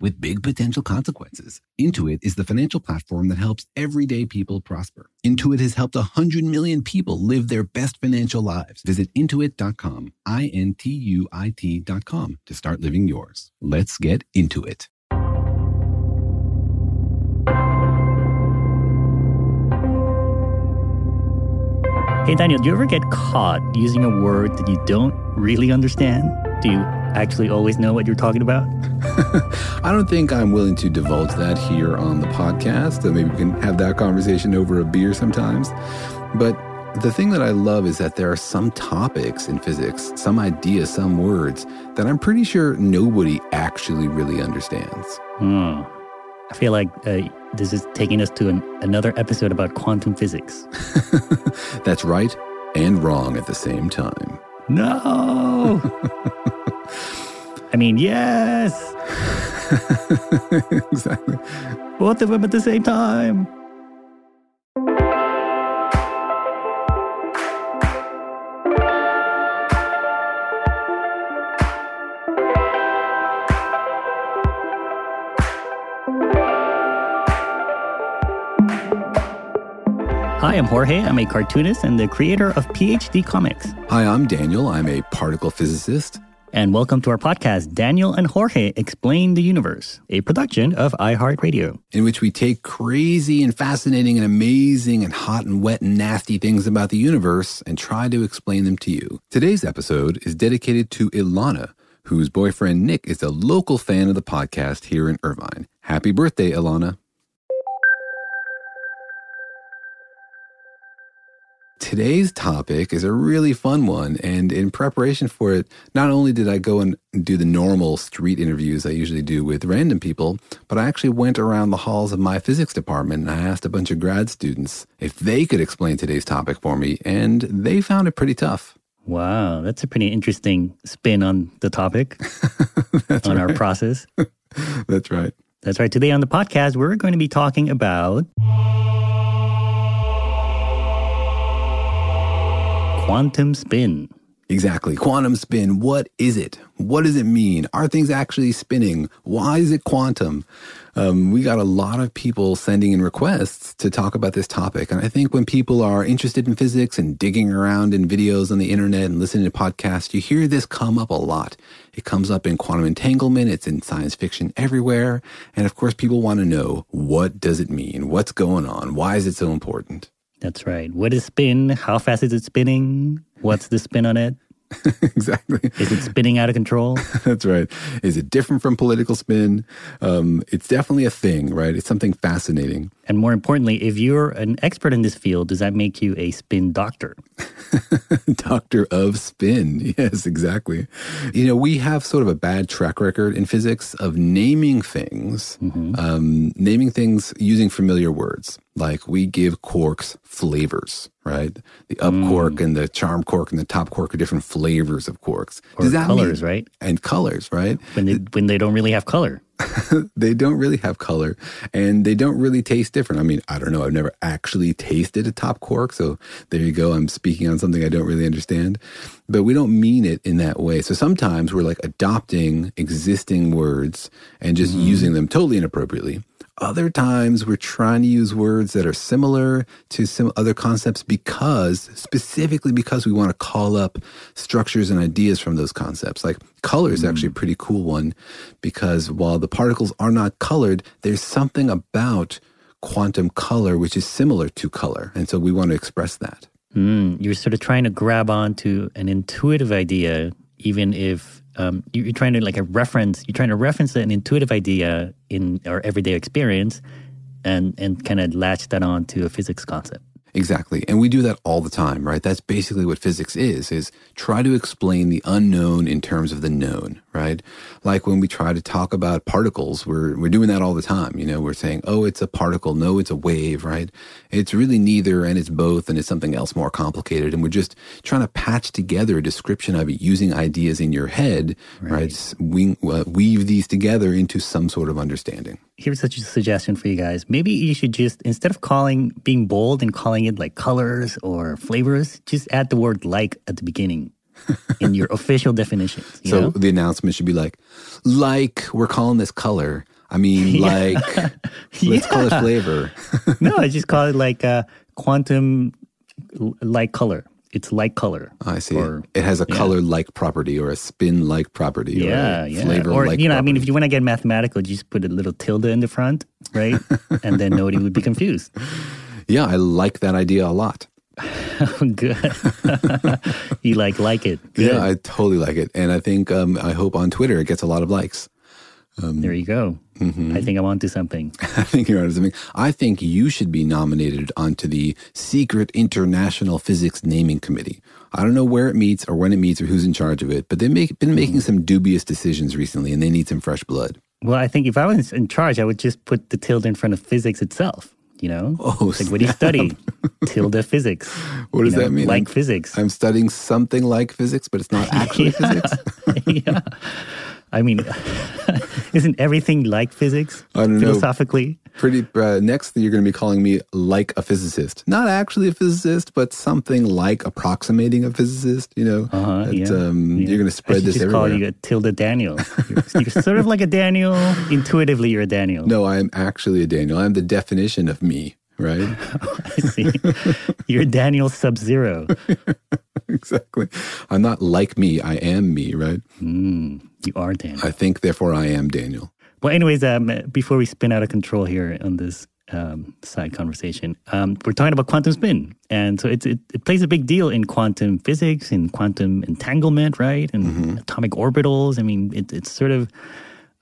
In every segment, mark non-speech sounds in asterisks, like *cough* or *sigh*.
with big potential consequences. Intuit is the financial platform that helps everyday people prosper. Intuit has helped 100 million people live their best financial lives. Visit intuit.com, I N T U I T.com to start living yours. Let's get into it. Hey, Daniel, do you ever get caught using a word that you don't really understand? Do you actually always know what you're talking about? *laughs* I don't think I'm willing to divulge that here on the podcast. So maybe we can have that conversation over a beer sometimes. But the thing that I love is that there are some topics in physics, some ideas, some words that I'm pretty sure nobody actually really understands. Hmm. I feel like uh, this is taking us to an, another episode about quantum physics. *laughs* That's right and wrong at the same time. No! *laughs* I mean, yes! *laughs* exactly. Both of them at the same time. Hi, I'm Jorge. I'm a cartoonist and the creator of PhD Comics. Hi, I'm Daniel. I'm a particle physicist. And welcome to our podcast, Daniel and Jorge Explain the Universe, a production of iHeartRadio. In which we take crazy and fascinating and amazing and hot and wet and nasty things about the universe and try to explain them to you. Today's episode is dedicated to Ilana, whose boyfriend Nick is a local fan of the podcast here in Irvine. Happy birthday, Ilana. Today's topic is a really fun one, and in preparation for it, not only did I go and do the normal street interviews I usually do with random people, but I actually went around the halls of my physics department and I asked a bunch of grad students if they could explain today's topic for me, and they found it pretty tough. Wow, that's a pretty interesting spin on the topic, *laughs* on right. our process. *laughs* That's right. That's right. Today on the podcast, we're going to be talking about quantum spin. Exactly. Quantum spin. What is it? What does it mean? Are things actually spinning? Why is it quantum? Um, we got a lot of people sending in requests to talk about this topic. And I think when people are interested in physics and digging around in videos on the internet and listening to podcasts, you hear this come up a lot. It comes up in quantum entanglement. It's in science fiction everywhere. And of course, people want to know what does it mean? What's going on? Why is it so important? That's right. What is spin? How fast is it spinning? What's the spin on it? *laughs* exactly. Is it spinning out of control? *laughs* That's right. Is it different from political spin? Um, it's definitely a thing, right? It's something fascinating. And more importantly, if you're an expert in this field, does that make you a spin doctor? *laughs* Doctor of spin. Yes, exactly. You know, we have sort of a bad track record in physics of naming things, mm-hmm. um, naming things using familiar words. Like we give quarks flavors, right? The up mm. quark and the charm quark and the top quark are different flavors of quarks. Or colors, right? And colors, right? When they when they don't really have color. *laughs* they don't really have color and they don't really taste different. I mean, I don't know. I've never actually tasted a top quark. So there you go. I'm speaking on something I don't really understand, but we don't mean it in that way. So sometimes we're like adopting existing words and just mm. using them totally inappropriately. Other times we're trying to use words that are similar to some other concepts because, specifically because we want to call up structures and ideas from those concepts. Like color is actually a pretty cool one because while the particles are not colored, there's something about quantum color which is similar to color. And so we want to express that. Mm, you're sort of trying to grab onto an intuitive idea, even if um, you- you're trying to like a reference. You're trying to reference an intuitive idea in our everyday experience, and and kind of latch that on to a physics concept. Exactly. And we do that all the time, right? That's basically what physics is, is try to explain the unknown in terms of the known, right? Like when we try to talk about particles, we're, we're doing that all the time. You know, we're saying, oh, it's a particle. No, it's a wave, right? It's really neither and it's both and it's something else more complicated. And we're just trying to patch together a description of it using ideas in your head, right? S- We, uh, weave these together into some sort of understanding. Here's such a suggestion for you guys. Maybe you should just instead of calling being bold and calling it like colors or flavors, just add the word like at the beginning *laughs* in your official definition. You So know? the announcement should be like, like we're calling this color. I mean, *laughs* like, *laughs* let's call it flavor. no, I just call it like uh, quantum like color. It's like color. I see. Or- it has a yeah. color-like property or a spin-like property. Yeah, or yeah. Flavor-like or you know, I mean, if you want to get mathematical, just put a little tilde in the front, right? and then nobody would be confused. yeah, I like that idea a lot. *laughs* Good. *laughs* you like like it. Good. Yeah, I totally like it, and I think um, I hope on Twitter it gets a lot of likes. there you go. Mm-hmm. I think I'm onto something. *laughs* I think you're onto something. I think you should be nominated onto the secret international physics naming committee. I don't know where it meets or when it meets or who's in charge of it, but they've make, been making some dubious decisions recently, and they need some fresh blood. Well, I think if I was in charge, I would just put the tilde in front of physics itself. You know, Oh, It's like what do you study? tilde physics. *laughs* What does You know, that mean? Like I'm- physics. I'm studying something like physics, but it's not *laughs* actually physics. *laughs* yeah. I mean, *laughs* isn't everything like physics? I don't know. Philosophically. Pretty uh, next, you're going to be calling me like a physicist, not actually a physicist, but something like approximating a physicist. You know, Uh-huh, That, yeah. um, Yeah. you're going to spread this just everywhere. call you a tilde Daniel. *laughs* You're, you're sort of like a Daniel. Intuitively, you're a Daniel. no, I am actually a Daniel. I'm the definition of me. Right? *laughs* I see. You're Daniel Sub Zero. exactly. I'm not like me. I am me. Right? Mm, you are Daniel. I think, therefore, I am Daniel. Well, anyways, um, before we spin out of control here on this um, side conversation, um, we're talking about quantum spin, and so it's, it, it plays a big deal in quantum physics, in quantum entanglement, right, and atomic orbitals. I mean, it, it's sort of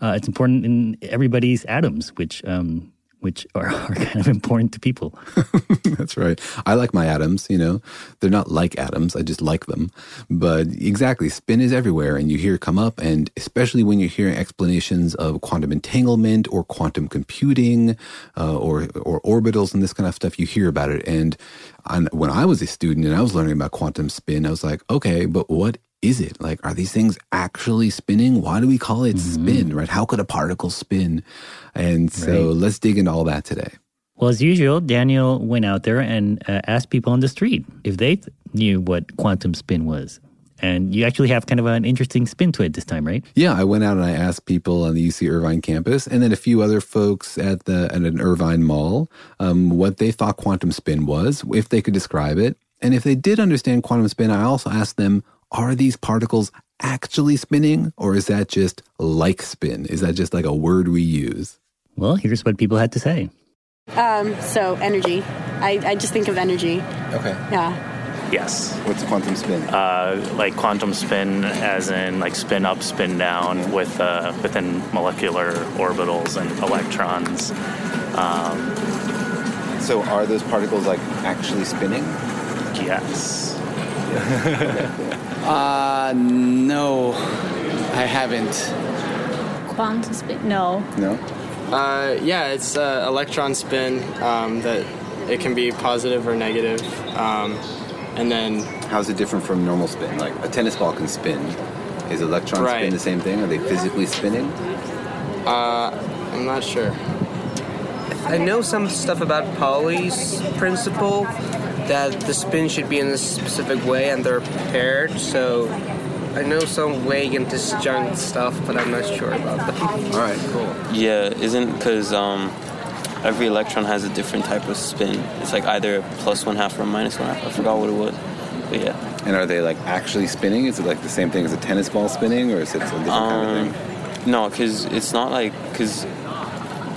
uh, it's important in everybody's atoms, which um, which are, *laughs* are kind of important to people. *laughs* That's right. I like my atoms, you know. They're not like atoms, I just like them. But exactly, spin is everywhere and you hear come up and especially when you're hearing explanations of quantum entanglement or quantum computing uh, or or orbitals and this kind of stuff, you hear about it and when I was a student and I was learning about quantum spin, I was like, "Okay, but what is it? Like, are these things actually spinning? Why do we call it spin, right? How could a particle spin? And so let's dig into all that today. Well, as usual, Daniel went out there and uh, asked people on the street if they th- knew what quantum spin was. And you actually have kind of an interesting spin to it this time, right? Yeah, I went out and I asked people on the UC Irvine campus, and then a few other folks at the at an Irvine mall, um, what they thought quantum spin was, if they could describe it, and if they did understand quantum spin, I also asked them, are these particles actually spinning, or is that just like spin? Is that just like a word we use? Well, here's what people had to say. Um, so energy. I, I just think of energy. Okay. Yeah. Yes. What's quantum spin? Uh, like quantum spin, as in like spin up, spin down with uh, within molecular orbitals and electrons. Um, so are those particles like actually spinning? yes. *laughs* Uh, no, I haven't. Quantum spin? No. No. Uh, yeah, it's uh, electron spin um, that it can be positive or negative. Um, and then How's it different from normal spin? Like a tennis ball can spin. Is electron Right. spin the same thing? Are they physically spinning? uh, I'm not sure. I know some stuff about Pauli's principle that the spin should be in a specific way and they're paired. So I know some vague and disjunct stuff, but I'm not sure about them. All right, cool. Yeah, isn't because um, every electron has a different type of spin. It's like either a plus one half or a minus one half. I forgot what it was, but yeah. And are they like actually spinning? Is it like the same thing as a tennis ball spinning, or is it a different kind of thing? No, because it's not like because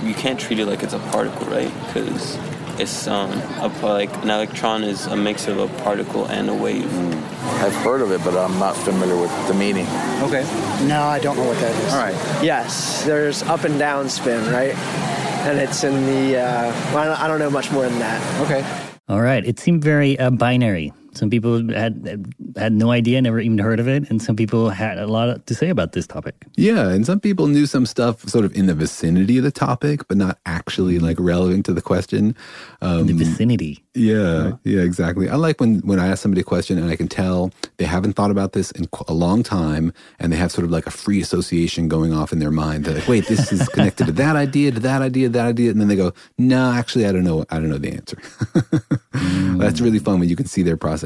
you can't treat it like it's a particle, right? Because it's um a, pa- like an electron is a mix of a particle and a wave. I've heard of it, but I'm not familiar with the meaning. Okay. No, I don't know what that is. All right. Yes, there's up and down spin, right? And it's in the. Uh, well, I don't- I don't know much more than that. Okay. All right. It seemed very uh, binary. Some people had had no idea, never even heard of it, and some people had a lot to say about this topic. Yeah, and some people knew some stuff sort of in the vicinity of the topic, but not actually like relevant to the question. Um, the vicinity. Yeah, yeah, exactly. I like when when I ask somebody a question and I can tell they haven't thought about this in a long time, and they have sort of like a free association going off in their mind. They're like, "Wait, this is *laughs* connected to that idea, to that idea, that idea," and then they go, "No, actually, I don't know. I don't know the answer." *laughs* That's really fun when you can see their process.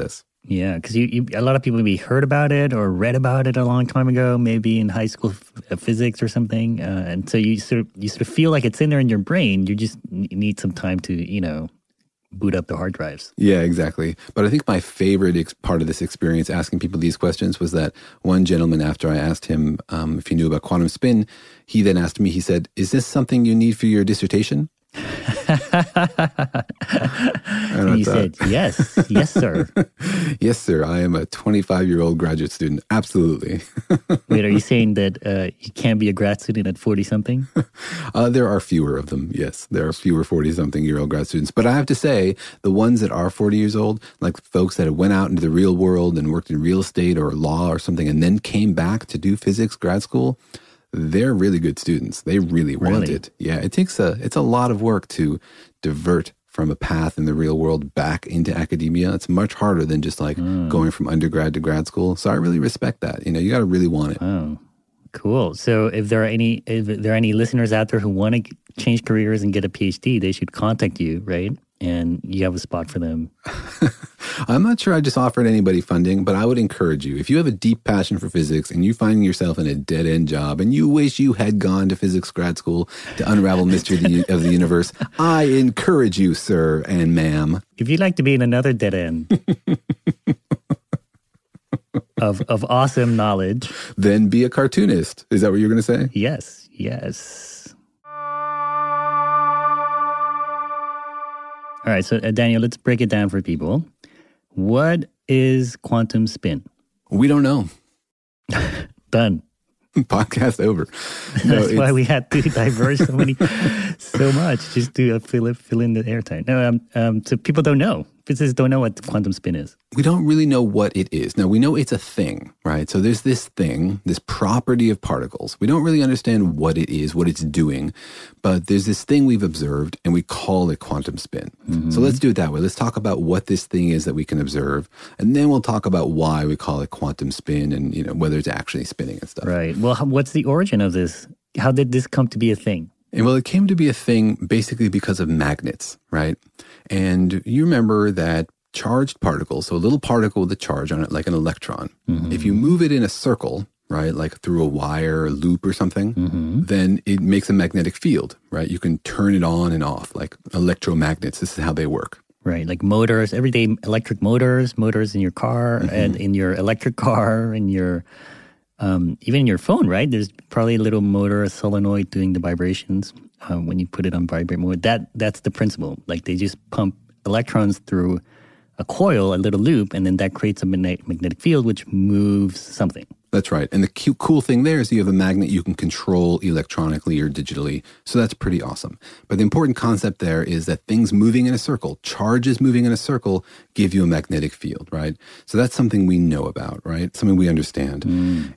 Yeah, because you, you, a lot of people maybe heard about it or read about it a long time ago, maybe in high school f- uh, physics or something, uh, and so you sort of you sort of feel like it's in there in your brain. You just need some time to you know boot up the hard drives. Yeah, exactly. But I think my favorite ex- part of this experience asking people these questions was that one gentleman, after I asked him um, if he knew about quantum spin, he then asked me, he said, Is this something you need for your dissertation? And you thought- said yes, yes, sir. *laughs* yes, sir. I am a 25 year old graduate student. Absolutely. *laughs* Wait, are you saying that uh, you can't be a grad student at forty something? *laughs* Uh, there are fewer of them. Yes, there are fewer 40 something year old grad students. But I have to say, the ones that are 40 years old, like folks that have went out into the real world and worked in real estate or law or something, and then came back to do physics grad school, they're really good students. They really want Really? it. Yeah, it takes a it's a lot of work to divert from a path in the real world back into academia. It's much harder than just like hmm. going from undergrad to grad school. So I really respect that. You know, you got to really want it. Oh, cool. So if there are any if there are any listeners out there who want to change careers and get a PhD, they should contact you, right? And you have a spot for them. *laughs* I'm not sure I just offered anybody funding, but I would encourage you. If you have a deep passion for physics and you find yourself in a dead end job and you wish you had gone to physics grad school to unravel mystery of the- of the universe, *laughs* I encourage you, sir and ma'am. If you'd like to be in another dead end *laughs* of of awesome knowledge, Then be a cartoonist. Is that what you're going to say? yes, yes. All right, so uh, Daniel, let's break it down for people. What is quantum spin? We don't know. *laughs* Done. Podcast over. *laughs* No, That's why we had to diverge so many, *laughs* so much just to uh, fill fill in the airtime. No, um, um, so people don't know. Physicists don't know what quantum spin is. we don't really know what it is. Now, we know it's a thing, right? So there's this thing, this property of particles. We don't really understand what it is, what it's doing, but there's this thing we've observed and we call it quantum spin. So mm-hmm. let's do it that way. Let's talk about what this thing is that we can observe, and then we'll talk about why we call it quantum spin and, you know, whether it's actually spinning and stuff. Right. Well, what's the origin of this? How did this come to be a thing? And well, it came to be a thing basically because of magnets, right? And you remember that charged particle, so a little particle with a charge on it, like an electron, mm-hmm. if you move it in a circle, right, like through a wire or loop or something, mm-hmm. then it makes a magnetic field, right? You can turn it on and off, like electromagnets. This is how they work. Right, like motors, everyday electric motors, motors in your car mm-hmm. and in your electric *laughs* car, in your um, even in your phone. Right, there's probably a little motor, a solenoid doing the vibrations uh, when you put it on vibrate mode. That that's the principle. Like they just pump electrons through a coil, a little loop, and then that creates a magnetic field which moves something. That's right. And the cu- cool thing there is you have a magnet you can control electronically or digitally. So that's pretty awesome. But the important concept there is that things moving in a circle, charges moving in a circle, give you a magnetic field, right? So that's something we know about, right? Something we understand.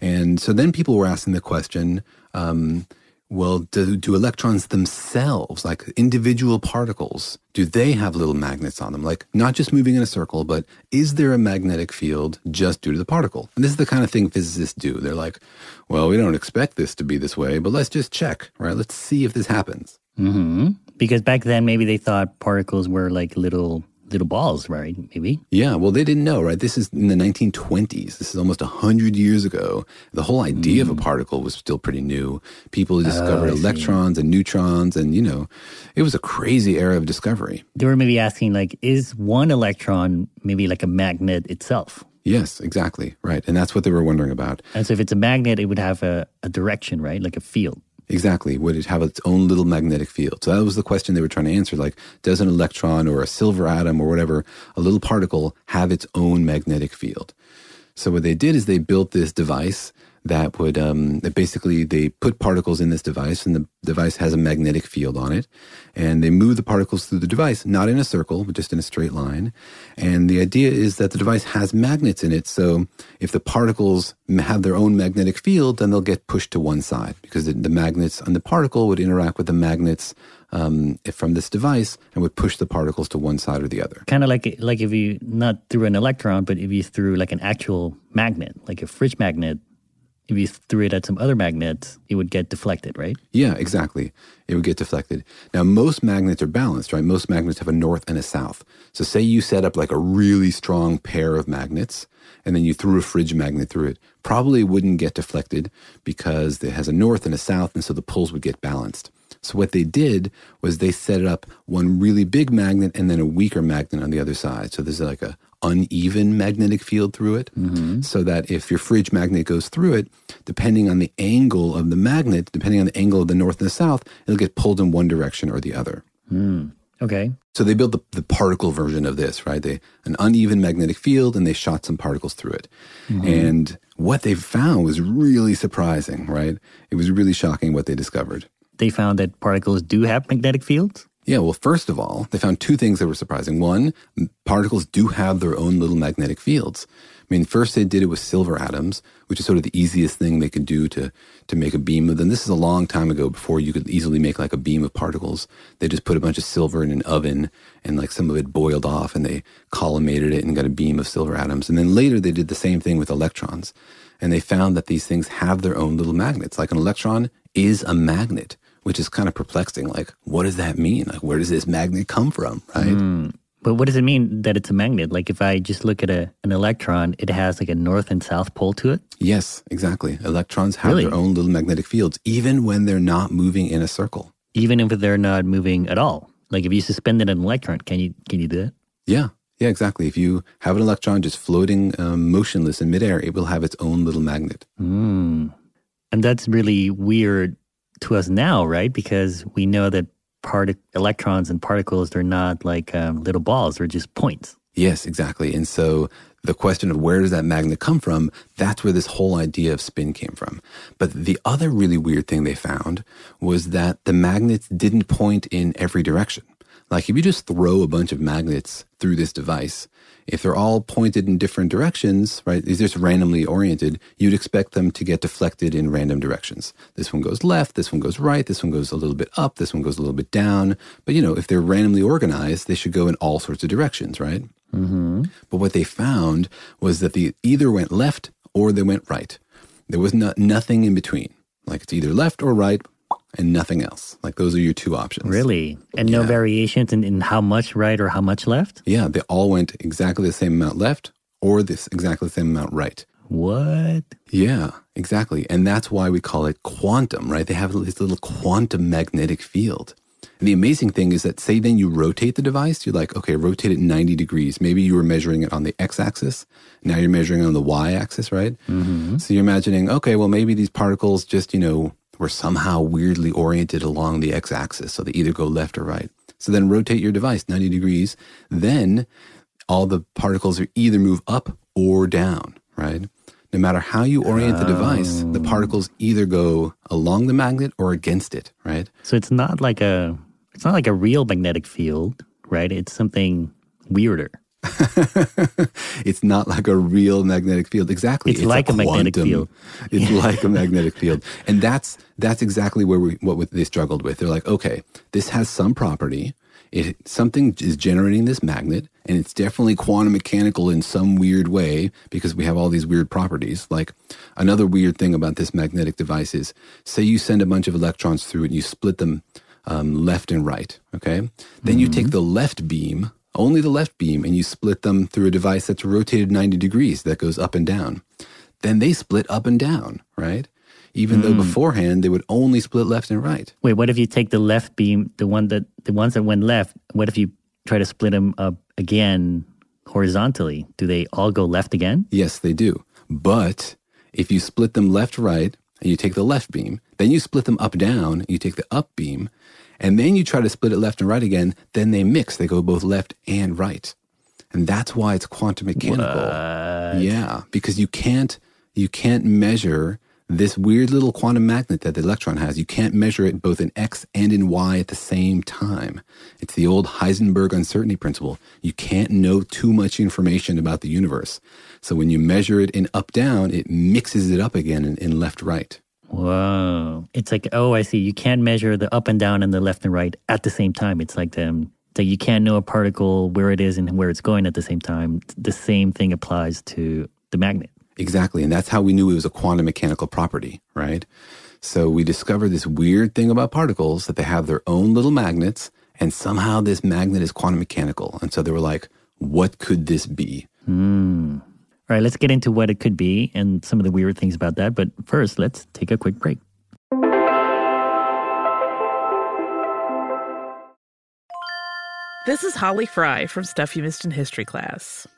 And so then people were asking the question, um, Well, do, do electrons themselves, like individual particles, do they have little magnets on them? Like not just moving in a circle, but is there a magnetic field just due to the particle? And this is the kind of thing physicists do. They're like, well, we don't expect this to be this way, but let's just check, right? Let's see if this happens. Mm-hmm. Because back then, maybe they thought particles were like little little balls, right? Maybe. Yeah, well, they didn't know, right? This is in the 1920s. This is almost 100 years ago. The whole idea mm. of a particle was still pretty new. People discovered oh, electrons and neutrons, and, you know, it was a crazy era of discovery. They were maybe asking, like, is one electron maybe like a magnet itself? Yes, exactly. Right. And that's what they were wondering about. And so if it's a magnet, it would have a, a direction, right? Like a field. Exactly. Would it have its own little magnetic field? So that was the question they were trying to answer. Like, does an electron or a silver atom or whatever, a little particle, have its own magnetic field? So what they did is they built this device that would um, basically they put particles in this device and the device has a magnetic field on it. And they move the particles through the device not in a circle but just in a straight line. And the idea is that the device has magnets in it. So if the particles have their own magnetic field then they'll get pushed to one side because the, the magnets on the particle would interact with the magnets um, from this device and would push the particles to one side or the other. Kind of like like if you not through an electron, but if you threw like an actual magnet, like a fridge magnet, if you threw it at some other magnets, it would get deflected, right? Yeah, exactly. It would get deflected. Now, most magnets are balanced, right? Most magnets have a north and a south. So, say you set up like a really strong pair of magnets and then you threw a fridge magnet through it, probably wouldn't get deflected because it has a north and a south, and so the poles would get balanced. So what they did was they set up one really big magnet and then a weaker magnet on the other side. So there's like a uneven magnetic field through it, mm-hmm. so that if your fridge magnet goes through it, depending on the angle of the magnet, depending on the angle of the north and the south, it'll get pulled in one direction or the other. Mm. Okay. So they built the, the particle version of this, right? They an uneven magnetic field and they shot some particles through it. Mm-hmm. And what they found was really surprising, right? It was really shocking what they discovered they found that particles do have magnetic fields? Yeah, well, first of all, they found two things that were surprising. One, particles do have their own little magnetic fields. I mean, first they did it with silver atoms, which is sort of the easiest thing they could do to, to make a beam of them. This is a long time ago before you could easily make like a beam of particles. They just put a bunch of silver in an oven and like some of it boiled off and they collimated it and got a beam of silver atoms. And then later they did the same thing with electrons. And they found that these things have their own little magnets. Like an electron is a magnet which is kind of perplexing. Like, what does that mean? Like, where does this magnet come from, right? Mm. But what does it mean that it's a magnet? Like, if I just look at a, an electron, it has like a north and south pole to it? Yes, exactly. Electrons have really? their own little magnetic fields, even when they're not moving in a circle. Even if they're not moving at all. Like, if you suspended an electron, can you can you do that? Yeah, yeah, exactly. If you have an electron just floating um, motionless in midair, it will have its own little magnet. Mm. And that's really weird to us now, right? Because we know that electrons and particles they're not like um, little balls; they're just points. Yes, exactly. And so the question of where does that magnet come from, that's where this whole idea of spin came from. But the other really weird thing they found was that the magnets didn't point in every direction. Like if you just throw a bunch of magnets through this device, if they're all pointed in different directions, right, these are just randomly oriented, you'd expect them to get deflected in random directions. This one goes left, this one goes right, this one goes a little bit up, this one goes a little bit down. But you know, if they're randomly organized, they should go in all sorts of directions, right? Mm-hmm. But what they found was that they either went left or they went right. There was no, nothing in between. Like it's either left or right, and nothing else. Like those are your two options. Really? And no variations in, in how much right or how much left? Yeah, they all went exactly the same amount left or this exactly the same amount right. What? Yeah, exactly. And that's why we call it quantum, right? They have this little quantum magnetic field. And the amazing thing is that, say, then you rotate the device, you're like, okay, rotate it 90 degrees. Maybe you were measuring it on the x axis. Now you're measuring on the y axis, right? Mm-hmm. So you're imagining, okay, well, maybe these particles just, you know, were somehow weirdly oriented along the x axis. So they either go left or right. So then rotate your device 90 degrees. Then all the particles are either move up or down, right? No matter how you orient the device, the oh. particles either go along the magnet or against it, right? So it's not like a it's not like a real magnetic field, right? It's something weirder. *laughs* it's not like a real magnetic field. Exactly. It's like a magnetic field. It's like a magnetic *laughs* field. And that's that's exactly where we what they struggled with. They're like, okay, this has some property. It something is generating this magnet, and it's definitely quantum mechanical in some weird way because we have all these weird properties. Like another weird thing about this magnetic device is, say you send a bunch of electrons through it, and you split them um, left and right. Okay, then you take the left beam, only the left beam, and you split them through a device that's rotated ninety degrees that goes up and down. Then they split up and down, right? Even though Mm. beforehand they would only split left and right. Wait, what if you take the left beam, the one that the ones that went left? What if you try to split them up again horizontally? Do they all go left again? Yes, they do. But if you split them left right and you take the left beam, then you split them up down, you take the up beam, and then you try to split it left and right again, then they mix. They go both left and right. And that's why it's quantum mechanical. Yeah, because you can't you can't measure this weird little quantum magnet that the electron has. You can't measure it both in x and in y at the same time. It's the old Heisenberg uncertainty principle. You can't know too much information about the universe. So when you measure it in up down, it mixes it up again in, in left right. Whoa. It's like, oh, I see. You can't measure the up and down and the left and right at the same time. It's like them. So you can't know a particle where it is and where it's going at the same time. The same thing applies to the magnet. Exactly. And that's how we knew it was a quantum mechanical property, right? So we discovered this weird thing about particles that they have their own little magnets, and somehow this magnet is quantum mechanical. And so they were like, what could this be? Hmm. All right, let's get into what it could be and some of the weird things about that. But first, let's take a quick break. This is Holly Fry from Stuff You Missed in History class.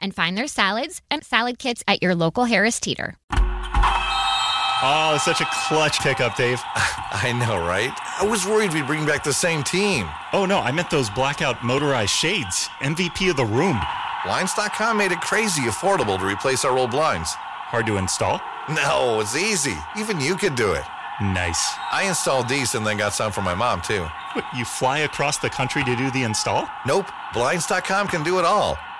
and find their salads and salad kits at your local Harris Teeter. Oh, it's such a clutch pickup, Dave. *laughs* I know, right? I was worried we'd bring back the same team. Oh, no, I meant those blackout motorized shades. MVP of the room. Blinds.com made it crazy affordable to replace our old blinds. Hard to install? No, it's easy. Even you could do it. Nice. I installed these and then got some for my mom, too. What, you fly across the country to do the install? Nope. Blinds.com can do it all.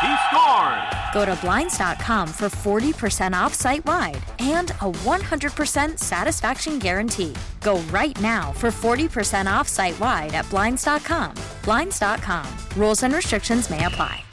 He scores! Go to Blinds.com for 40% off site wide and a 100% satisfaction guarantee. Go right now for 40% off site wide at Blinds.com. Blinds.com. Rules and restrictions may apply.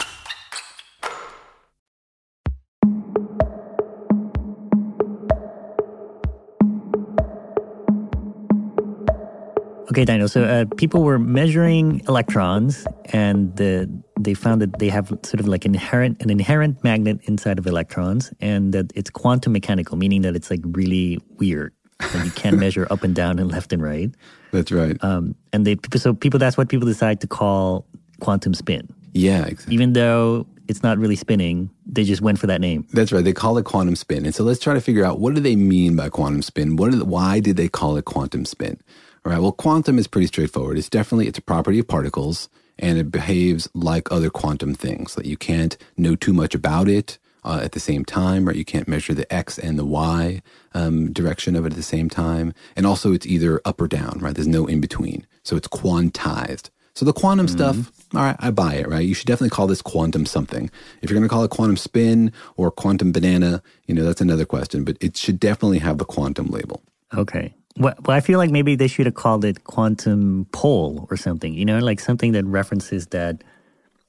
Okay, Daniel. So uh, people were measuring electrons, and the, they found that they have sort of like inherent an inherent magnet inside of electrons, and that it's quantum mechanical, meaning that it's like really weird. That you can't *laughs* measure up and down and left and right. That's right. Um, and they so people that's what people decide to call quantum spin. Yeah, exactly. Even though it's not really spinning, they just went for that name. That's right. They call it quantum spin. And so let's try to figure out what do they mean by quantum spin? What are the, why did they call it quantum spin? All right. Well, quantum is pretty straightforward. It's definitely it's a property of particles and it behaves like other quantum things. That you can't know too much about it uh, at the same time, right? You can't measure the x and the y um, direction of it at the same time. And also, it's either up or down, right? There's no in between. So it's quantized. So the quantum Mm-hmm. stuff, all right, I buy it, right? You should definitely call this quantum something. If you're going to call it quantum spin or quantum banana, you know, that's another question, but it should definitely have the quantum label. Okay. Well, well, I feel like maybe they should have called it quantum pole or something. You know, like something that references that,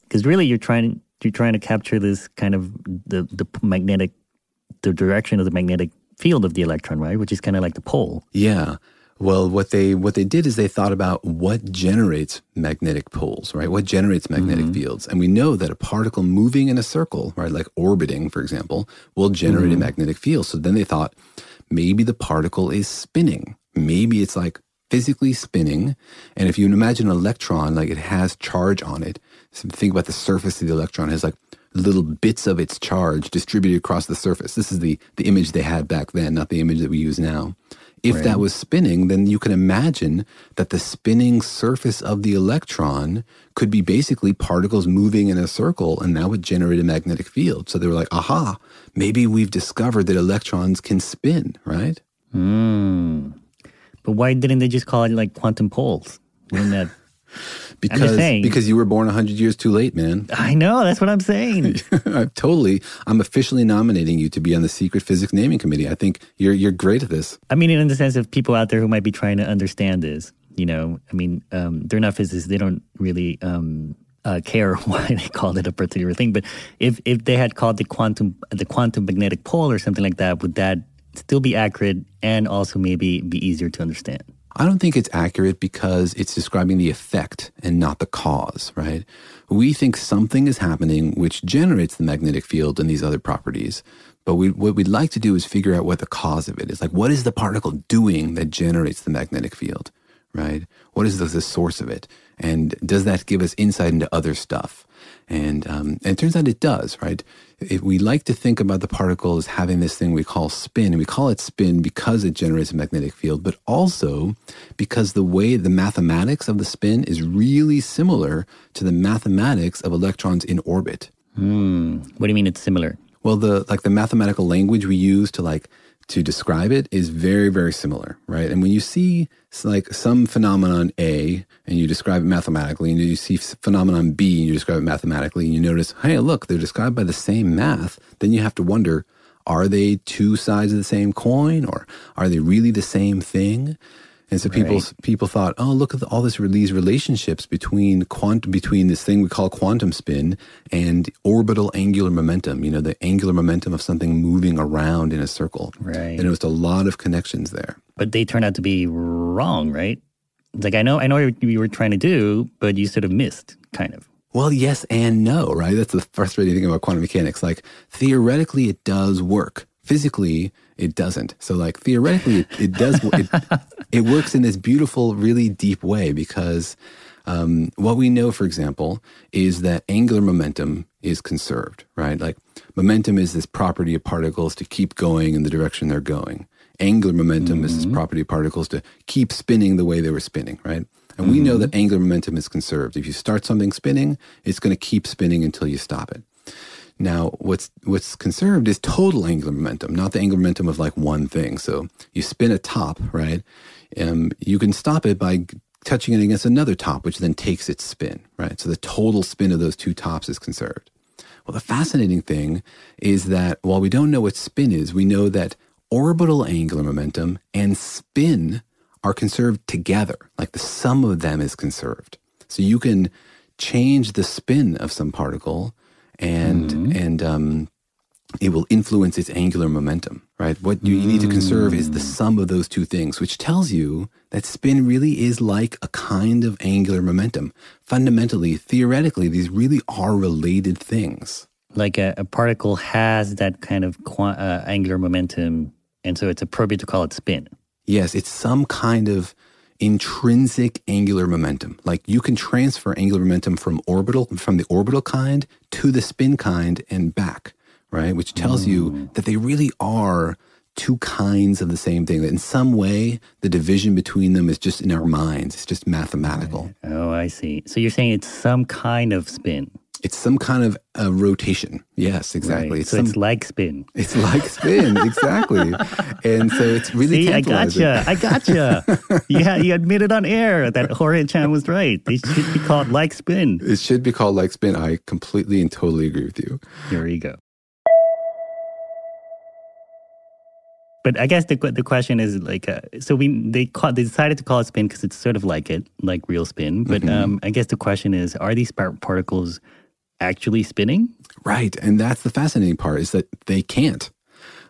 because really you're trying you're trying to capture this kind of the the magnetic, the direction of the magnetic field of the electron, right? Which is kind of like the pole. Yeah. Well, what they what they did is they thought about what generates magnetic poles, right? What generates magnetic mm-hmm. fields? And we know that a particle moving in a circle, right, like orbiting, for example, will generate a mm-hmm. magnetic field. So then they thought maybe the particle is spinning. Maybe it's like physically spinning. And if you imagine an electron, like it has charge on it. So think about the surface of the electron has like little bits of its charge distributed across the surface. This is the the image they had back then, not the image that we use now. If Right. that was spinning, then you can imagine that the spinning surface of the electron could be basically particles moving in a circle, and that would generate a magnetic field. So they were like, aha, maybe we've discovered that electrons can spin, right? Hmm. But why didn't they just call it like quantum poles? Wouldn't that? Because, because you were born 100 years too late, man. I know that's what I'm saying. *laughs* I'm totally, I'm officially nominating you to be on the Secret Physics Naming Committee. I think you're, you're great at this. I mean, in the sense of people out there who might be trying to understand this, you know, I mean, um, they're not physicists. They don't really um, uh, care *laughs* why they called it a particular thing. But if if they had called the quantum the quantum magnetic pole or something like that, would that still be accurate and also maybe be easier to understand? I don't think it's accurate because it's describing the effect and not the cause, right? We think something is happening which generates the magnetic field and these other properties. But we, what we'd like to do is figure out what the cause of it is. Like, what is the particle doing that generates the magnetic field, right? What is the, the source of it? And does that give us insight into other stuff? And, um, and it turns out it does, right? If we like to think about the particle as having this thing we call spin, and we call it spin because it generates a magnetic field, but also because the way the mathematics of the spin is really similar to the mathematics of electrons in orbit. Hmm. What do you mean it's similar? Well, the like the mathematical language we use to like to describe it is very very similar, right? And when you see like some phenomenon A and you describe it mathematically, and you see phenomenon B and you describe it mathematically, and you notice, hey, look, they're described by the same math, then you have to wonder, are they two sides of the same coin, or are they really the same thing? And so people Right. people thought, oh, look at the, all this these relationships between quant between this thing we call quantum spin and orbital angular momentum. You know, the angular momentum of something moving around in a circle. Right. And it was a lot of connections there. But they turned out to be wrong, right? Like I know, I know what you were trying to do, but you sort of missed, kind of. Well, yes and no, right? That's the frustrating thing about quantum mechanics. Like theoretically, it does work. Physically, it doesn't. So, like theoretically, it, it does. It, *laughs* it works in this beautiful, really deep way because um, what we know, for example, is that angular momentum is conserved, right? Like momentum is this property of particles to keep going in the direction they're going. Angular momentum is this property of particles to keep spinning the way they were spinning, right? And we know that angular momentum is conserved. If you start something spinning, it's going to keep spinning until you stop it. Now, what's what's conserved is total angular momentum, not the angular momentum of like one thing. So you spin a top, right? Um, you can stop it by touching it against another top, which then takes its spin, right? So the total spin of those two tops is conserved. Well, the fascinating thing is that while we don't know what spin is, we know that orbital angular momentum and spin are conserved together. Like the sum of them is conserved. So you can change the spin of some particle and and um, it will influence its angular momentum, right? What you, need to conserve is the sum of those two things, which tells you that spin really is like a kind of angular momentum. Fundamentally, theoretically, these really are related things. Like a, a particle has that kind of uh, angular momentum, and so it's appropriate to call it spin. Yes, it's some kind of intrinsic angular momentum. Like you can transfer angular momentum from orbital from the orbital kind to the spin kind and back, right? Which tells you hmm. that they really are two kinds of the same thing. That in some way the division between them is just in our minds. It's just mathematical. Oh, I see. So you're saying it's some kind of spin. It's some kind of uh, rotation. Yes, exactly. Right. It's so some, it's like spin. It's like spin, *laughs* exactly. and so it's really See, I gotcha. I gotcha. yeah, you admitted on air that Jorge Cham was right. It should be called like spin. It should be called like spin. I completely and totally agree with you. There you go. But I guess the the question is like, uh, so we they call, they decided to call it spin because it's sort of like it, like real spin. But Mhm. um, I guess the question is, are these par- particles actually spinning? Right. And that's the fascinating part is that they can't.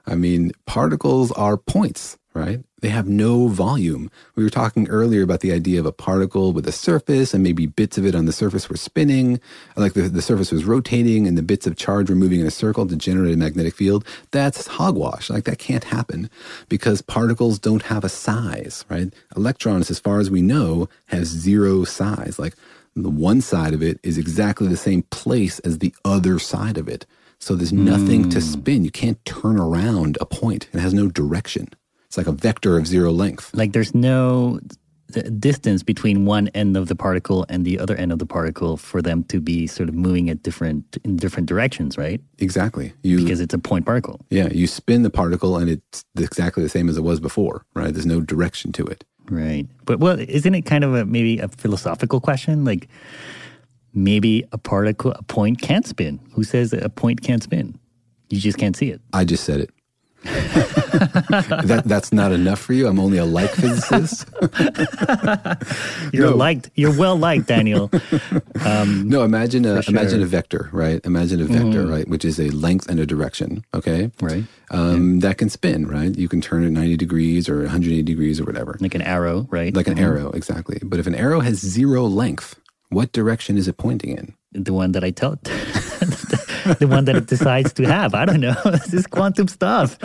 I mean, particles are points, right? They have no volume. We were talking earlier about the idea of a particle with a surface and maybe bits of it on the surface were spinning, like the, the surface was rotating and the bits of charge were moving in a circle to generate a magnetic field. That's hogwash. Like that can't happen because particles don't have a size, right? Electrons, as far as we know, have zero size. Like the one side of it is exactly the same place as the other side of it. So there's nothing to hmm. spin. You can't turn around a point. It has no direction. It's like a vector of zero length. Like there's no distance between one end of the particle and the other end of the particle for them to be sort of moving at different in different directions, right? Exactly. You because it's a point particle. Yeah, you spin the particle and it's exactly the same as it was before, right? There's no direction to it. Right. But well, isn't it kind of a maybe a philosophical question? Like maybe a particle, a point can't spin. Who says that a point can't spin? You just can't see it. I just said it. *laughs* that that's not enough for you. I'm only a like physicist. *laughs* You're No. liked. You're well liked, Daniel. Um, *laughs* no, imagine a for imagine a vector, right? Imagine a vector, Mhm. right, which is a length and a direction. Okay, right. Um, That can spin, right? You can turn it 90 degrees or 180 degrees or whatever. Like an arrow, right? Like an Mhm. arrow, exactly. But if an arrow has zero length, what direction is it pointing in? The one that I tell, *laughs* the one that it decides to have. I don't know. *laughs* this is quantum stuff.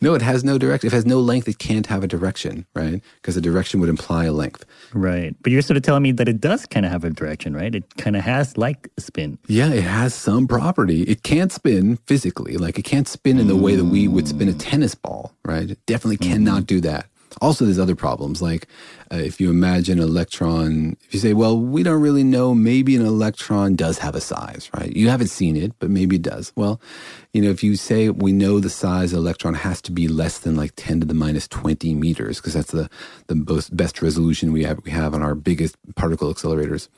No, it has no direction. If it has no length, it can't have a direction, right? Because a direction would imply a length. Right. But you're sort of telling me that it does kind of have a direction, right? It kind of has like a spin. Yeah, it has some property. It can't spin physically. Like it can't spin in the way that we would spin a mm. tennis ball, right? It definitely cannot mm-hmm. do that. Also, there's other problems. Like uh, if you imagine an electron, if you say, well, we don't really know, maybe an electron does have a size, right? You haven't seen it, but maybe it does. Well, you know, if you say we know the size of electron has to be less than like 10 to the minus 20 meters, because that's the, the most, best resolution we have, we have on our biggest particle accelerators.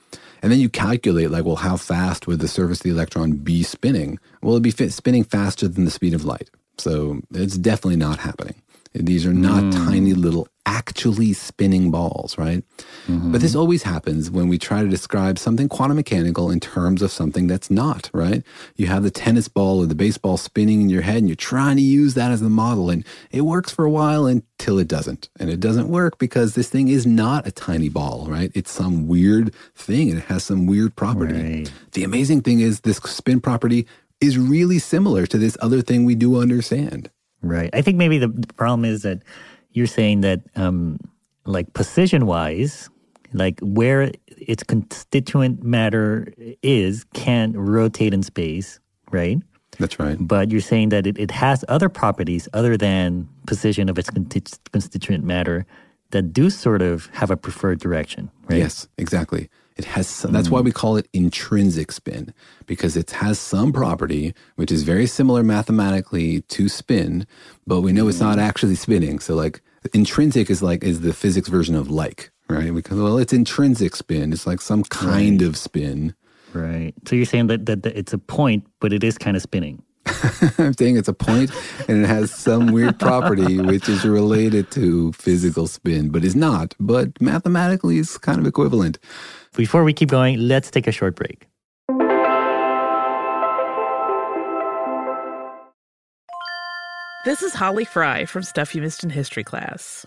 And then you calculate, like, well, how fast would the surface of the electron be spinning? Well, it'd be spinning faster than the speed of light. So it's definitely not happening. These are not hmm. tiny little actually spinning balls, right? Mm-hmm. But this always happens when we try to describe something quantum mechanical in terms of something that's not, right? You have the tennis ball or the baseball spinning in your head and you're trying to use that as the model and it works for a while until it doesn't. And it doesn't work because this thing is not a tiny ball, right? It's some weird thing and it has some weird property. The amazing thing is this spin property is really similar to this other thing we do understand. Right. I think maybe the, the problem is that you're saying that, um, like position wise, like where its constituent matter is can rotate in space, right? That's right. But you're saying that it, it has other properties other than position of its constituent matter that do sort of have a preferred direction, right? Yes, exactly. It has some, that's why we call it intrinsic spin because it has some property which is very similar mathematically to spin, but we know it's not mm. actually spinning. So like intrinsic is like is the physics version of like, right? Because well, it's intrinsic spin. It's like some kind of spin. Right. So you're saying that, that, that it's a point, but it is kind of spinning. *laughs* I'm saying it's a point and it has some weird property *laughs* which is related to physical spin, but is not. But mathematically is kind of equivalent. Before we keep going, let's take a short break. This is Holly Fry from Stuff You Missed in History class.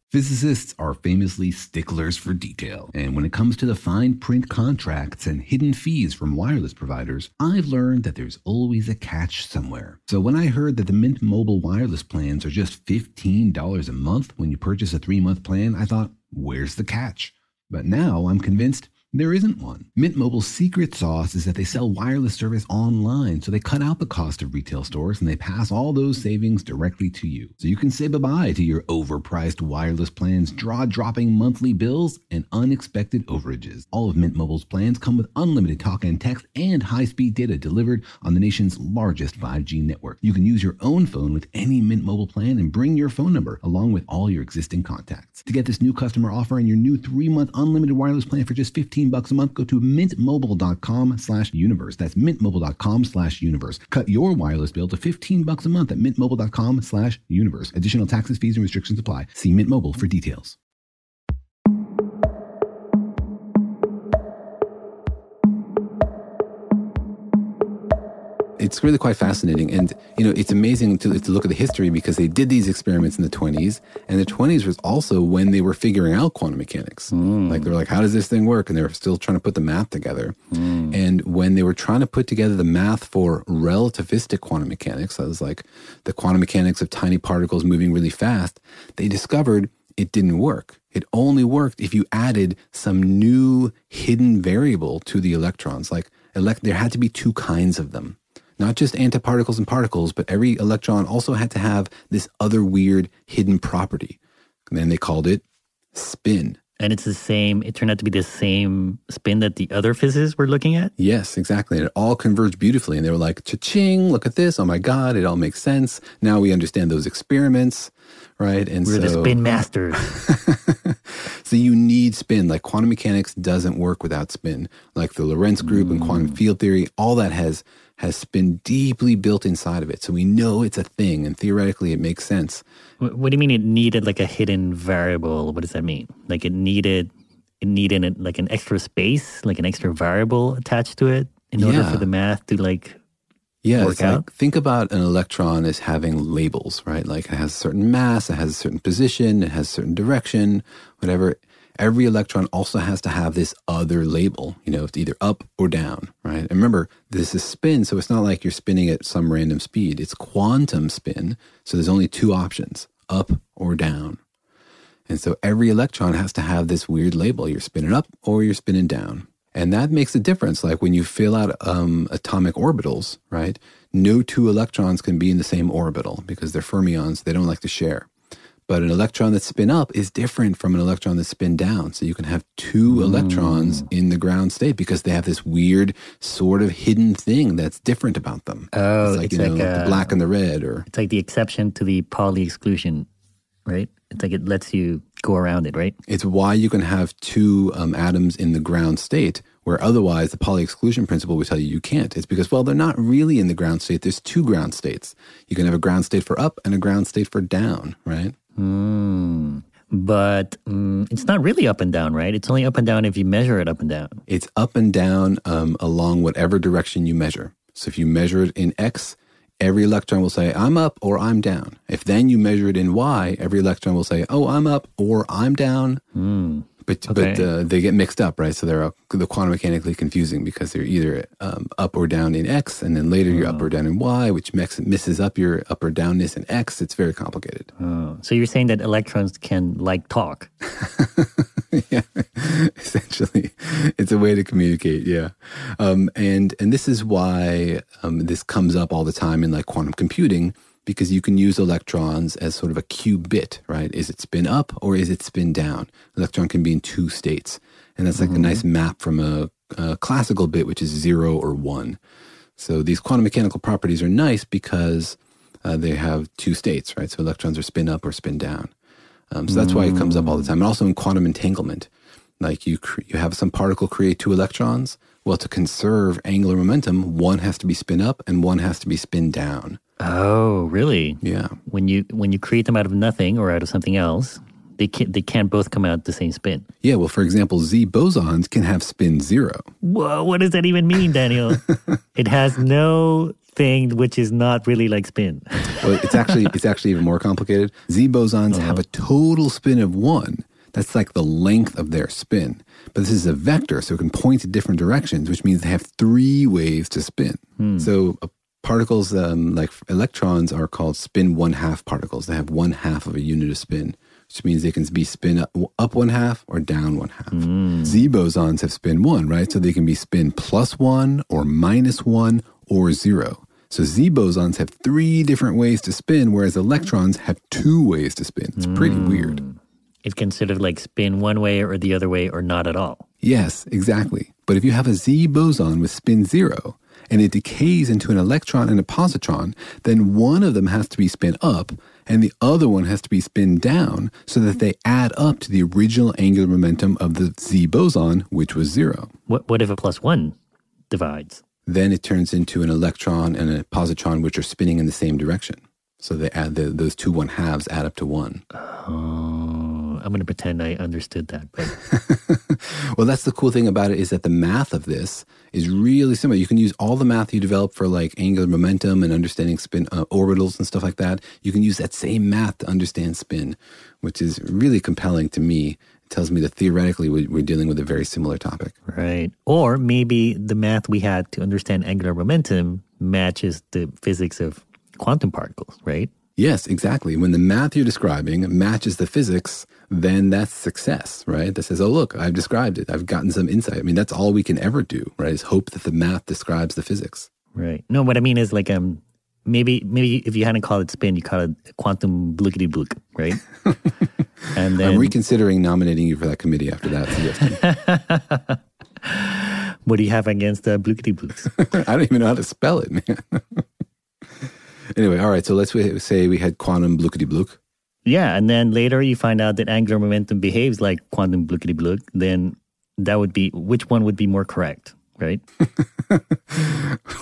Physicists are famously sticklers for detail, and when it comes to the fine print contracts and hidden fees from wireless providers, I've learned that there's always a catch somewhere. So when I heard that the Mint Mobile wireless plans are just $15 a month when you purchase a three month plan, I thought, where's the catch? But now I'm convinced there isn't one. Mint Mobile's secret sauce is that they sell wireless service online, so they cut out the cost of retail stores and they pass all those savings directly to you. So you can say bye-bye to your overpriced wireless plans, draw-dropping monthly bills, and unexpected overages. All of Mint Mobile's plans come with unlimited talk and text and high-speed data delivered on the nation's largest 5G network. You can use your own phone with any Mint Mobile plan and bring your phone number along with all your existing contacts. To get this new customer offer and your new 3-month unlimited wireless plan for just 15 bucks a month, go to mintmobile.com slash universe. That's mintmobile.com slash universe. Cut your wireless bill to 15 bucks a month at mintmobile.com slash universe. Additional taxes, fees, and restrictions apply. See Mint Mobile for details. It's really quite fascinating. And, you know, it's amazing to, to look at the history because they did these experiments in the 20s. And the 20s was also when they were figuring out quantum mechanics. Mm. Like, they were like, how does this thing work? And they were still trying to put the math together. Mm. And when they were trying to put together the math for relativistic quantum mechanics, that was like the quantum mechanics of tiny particles moving really fast, they discovered it didn't work. It only worked if you added some new hidden variable to the electrons. Like, elect- there had to be two kinds of them not just antiparticles and particles, but every electron also had to have this other weird hidden property. And then they called it spin. And it's the same, it turned out to be the same spin that the other physicists were looking at? Yes, exactly. And it all converged beautifully. And they were like, cha-ching, look at this. Oh my God, it all makes sense. Now we understand those experiments, right? And we're so, the spin masters. *laughs* *laughs* so you need spin. Like quantum mechanics doesn't work without spin. Like the Lorentz group mm. and quantum mm. field theory, all that has has been deeply built inside of it. So we know it's a thing, and theoretically, it makes sense. What, do you mean it needed like a hidden variable? What does that mean? Like it needed it needed like an extra space, like an extra variable attached to it in order for the math to like yeah, work out? Like, think about an electron as having labels, right? Like it has a certain mass, it has a certain position, it has a certain direction, whatever every electron also has to have this other label. You know, it's either up or down, right? And remember, this is spin, so it's not like you're spinning at some random speed. It's quantum spin, so there's only two options up or down. And so every electron has to have this weird label. You're spinning up or you're spinning down. And that makes a difference. Like when you fill out um, atomic orbitals, right? No two electrons can be in the same orbital because they're fermions. They don't like to share. But an electron that's spin up is different from an electron that's spin down. So you can have two mm. electrons in the ground state because they have this weird sort of hidden thing that's different about them. Oh, it's like, it's you know, like a, the black and the red or it's like the exception to the Pauli exclusion, right? It's like it lets you go around it, right? It's why you can have two um, atoms in the ground state where otherwise the Pauli exclusion principle would tell you you can't. It's because, well, they're not really in the ground state. There's two ground states. You can have a ground state for up and a ground state for down, right? Mm. but um, it's not really up and down, right? It's only up and down if you measure it up and down. It's up and down um, along whatever direction you measure. So if you measure it in X, every electron will say, I'm up or I'm down. If then you measure it in Y, every electron will say, oh, I'm up or I'm down. Mm. But Okay. but uh, they get mixed up, right? So they're they're quantum mechanically confusing because they're either um, up or down in X, and then later you're up or down in Y, which mix, misses up your up or downness in X. It's very complicated. Oh. So you're saying that electrons can like talk? *laughs* yeah, *laughs* essentially, it's a way to communicate. Yeah, um, and and this is why um, this comes up all the time in like quantum computing because you can use electrons as sort of a qubit, right? Is it spin up or is it spin down? Electron can be in two states, and that's like a nice map from a, a classical bit, which is zero or one. So these quantum mechanical properties are nice because uh, they have two states, right? So electrons are spin up or spin down. Um, so that's why it comes up all the time. And also in quantum entanglement, like you cre- you have some particle create two electrons. Well, to conserve angular momentum, one has to be spin up and one has to be spin down. Oh, really? Yeah. When you when you create them out of nothing or out of something else, they can't they can't both come out the same spin. Yeah. Well, for example, Z bosons can have spin zero. Whoa, what does that even mean, Daniel? *laughs* it has no thing which is not really like spin. Well, it's actually it's actually even more complicated. Z bosons have a total spin of one. That's like the length of their spin. But this is a vector, so it can point to different directions, which means they have three ways to spin. So uh, particles um, like electrons are called spin one half particles. They have one half of a unit of spin, which means they can be spin up, up one half or down one half. Z bosons have spin one, right? So they can be spin plus one or minus one or zero. So Z bosons have three different ways to spin, whereas electrons have two ways to spin. It's pretty weird. It can sort of like spin one way or the other way or not at all. Yes, exactly. But if you have a Z boson with spin zero and it decays into an electron and a positron, then one of them has to be spin up and the other one has to be spin down so that they add up to the original angular momentum of the Z boson, which was zero. What what if a plus one divides? Then it turns into an electron and a positron, which are spinning in the same direction. So they add the, those two one halves add up to one. Oh, I'm going to pretend I understood that. But *laughs* Well, that's the cool thing about it is that the math of this is really similar. You can use all the math you develop for like angular momentum and understanding spin uh, orbitals and stuff like that. You can use that same math to understand spin, which is really compelling to me. It tells me that theoretically we're dealing with a very similar topic. right, or maybe the math we had to understand angular momentum matches the physics of quantum particles, right? Yes, exactly. When the math you're describing matches the physics, then that's success, right? That says, oh, look, I've described it. I've gotten some insight. I mean, that's all we can ever do, right? Is hope that the math describes the physics. Right. No, what I mean is like um maybe maybe if you hadn't called it spin, you call it quantum blookity blook, right? *laughs* and then I'm reconsidering nominating you for that committee after that suggestion. *laughs* what do you have against uh, blookity blooks? *laughs* I don't even know how to spell it, man. Anyway, all right. So let's say we had quantum blookity blook. yeah, and then later you find out that angular momentum behaves like quantum blookity blook, then that would be which one would be more correct, right? *laughs*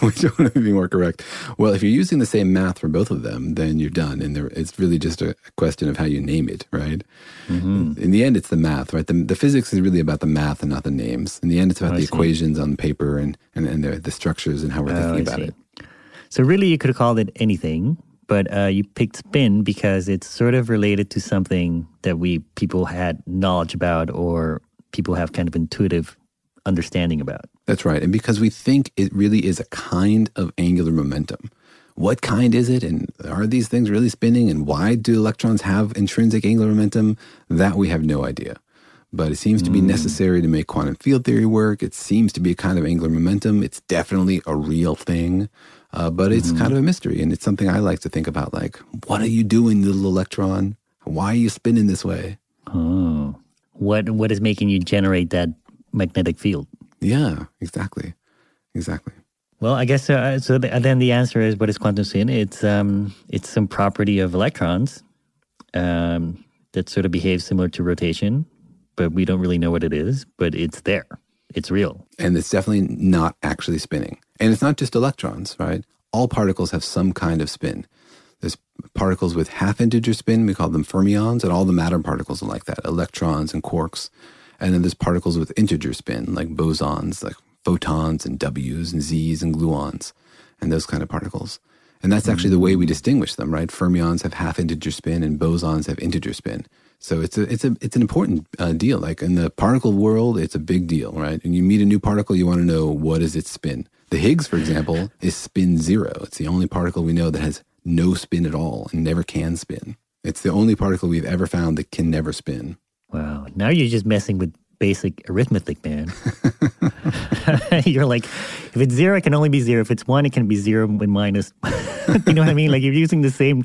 Which one would be more correct? Well, if you're using the same math for both of them, then you're done. And there, it's really just a question of how you name it, right? Mm-hmm. In the end, it's the math, right? The, the physics is really about the math and not the names. In the end, it's about oh, I the equations on the paper and, and, and the, the structures and how we're Oh, thinking about it. So really, you could have called it anything, but uh, you picked spin because it's sort of related to something that we people had knowledge about, or people have kind of intuitive understanding about. That's right. And because we think it really is a kind of angular momentum. What kind is it? And are these things really spinning? And why do electrons have intrinsic angular momentum? That we have no idea. But it seems to be necessary to make quantum field theory work. It seems to be a kind of angular momentum. It's definitely a real thing. Uh, but it's kind of a mystery. And it's something I like to think about like, what are you doing, little electron? Why are you spinning this way? Oh, what what is making you generate that magnetic field? Yeah, exactly. Exactly. Well, I guess uh, so. The, then the answer is, what is quantum spin? It's um, it's some property of electrons um, that sort of behaves similar to rotation, but we don't really know what it is. But it's there. It's real. And it's definitely not actually spinning. And it's not just electrons, right? All particles have some kind of spin. There's particles with half integer spin, we call them fermions, and all the matter particles are like that, electrons and quarks. And then there's particles with integer spin, like bosons, like photons and W's and Z's and gluons, and those kind of particles. And that's actually the way we distinguish them, right? Fermions have half integer spin and bosons have integer spin. So it's a it's a it's an important uh, deal. Like in the particle world, it's a big deal, right? And you meet a new particle, you want to know what is its spin. The Higgs, for example, is spin zero. It's the only particle we know that has no spin at all and never can spin. It's the only particle we've ever found that can never spin. Wow. Now you're just messing with basic arithmetic, man. *laughs* you're like, if it's zero, it can only be zero. If it's one, it can be zero and minus. *laughs* you know what I mean? Like you're using the same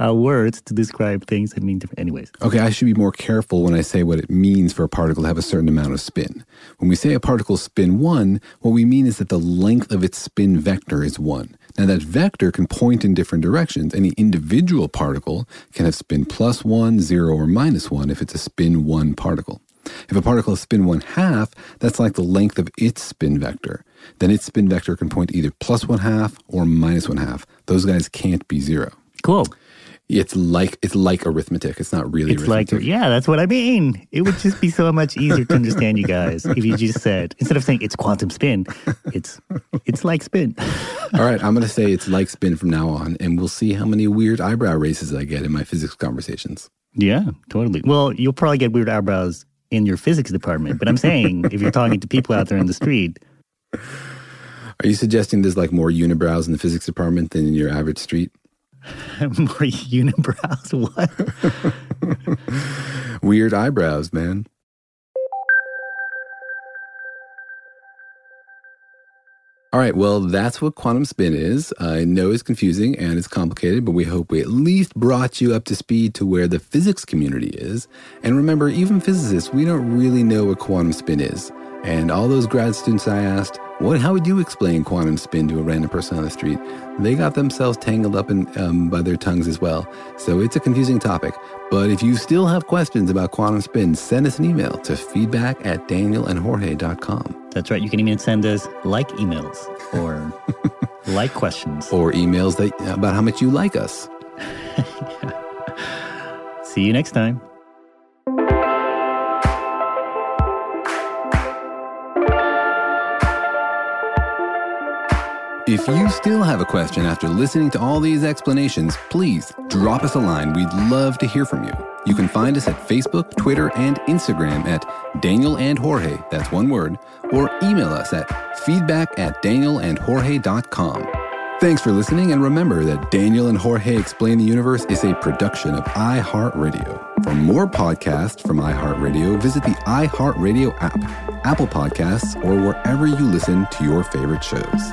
uh, words to describe things that mean different. Anyways. Okay, I should be more careful when I say what it means for a particle to have a certain amount of spin. When we say a particle spin one, what we mean is that the length of its spin vector is one. Now, that vector can point in different directions. Any individual particle can have spin plus one, zero, or minus one if it's a spin one particle. If a particle has spin one half, that's like the length of its spin vector. Then its spin vector can point either plus one half or minus one half. Those guys can't be zero. Cool. It's like it's like arithmetic. It's not really It's arithmetic. like, yeah, that's what I mean. It would just be so much easier to understand you guys if you just said instead of saying it's quantum spin, it's it's like spin. *laughs* All right, I'm going to say it's like spin from now on, and we'll see how many weird eyebrow raises I get in my physics conversations. Yeah, totally. Well, you'll probably get weird eyebrows in your physics department, but I'm saying if you're talking to people out there in the street, Are you suggesting there's like more unibrows in the physics department than in your average street? *laughs* more unibrows. What? *laughs* Weird eyebrows, man. All right, well, that's what quantum spin is. I know it's confusing and it's complicated, but we hope we at least brought you up to speed to where the physics community is. And remember, even physicists, we don't really know what quantum spin is. And all those grad students I asked, what, how would you explain quantum spin to a random person on the street? They got themselves tangled up in, um, by their tongues as well. So it's a confusing topic. But if you still have questions about quantum spin, send us an email to feedback at danielandjorge.com. That's right. You can even send us like emails or *laughs* like questions. Or emails that, about how much you like us. *laughs* See you next time. If you still have a question after listening to all these explanations, please drop us a line. We'd love to hear from you. You can find us at Facebook, Twitter, and Instagram at Daniel and Jorge, that's one word, or email us at feedback at danielandjorge.com. Thanks for listening, and remember that Daniel and Jorge Explain the Universe is a production of iHeartRadio. For more podcasts from iHeartRadio, visit the iHeartRadio app, Apple Podcasts, or wherever you listen to your favorite shows.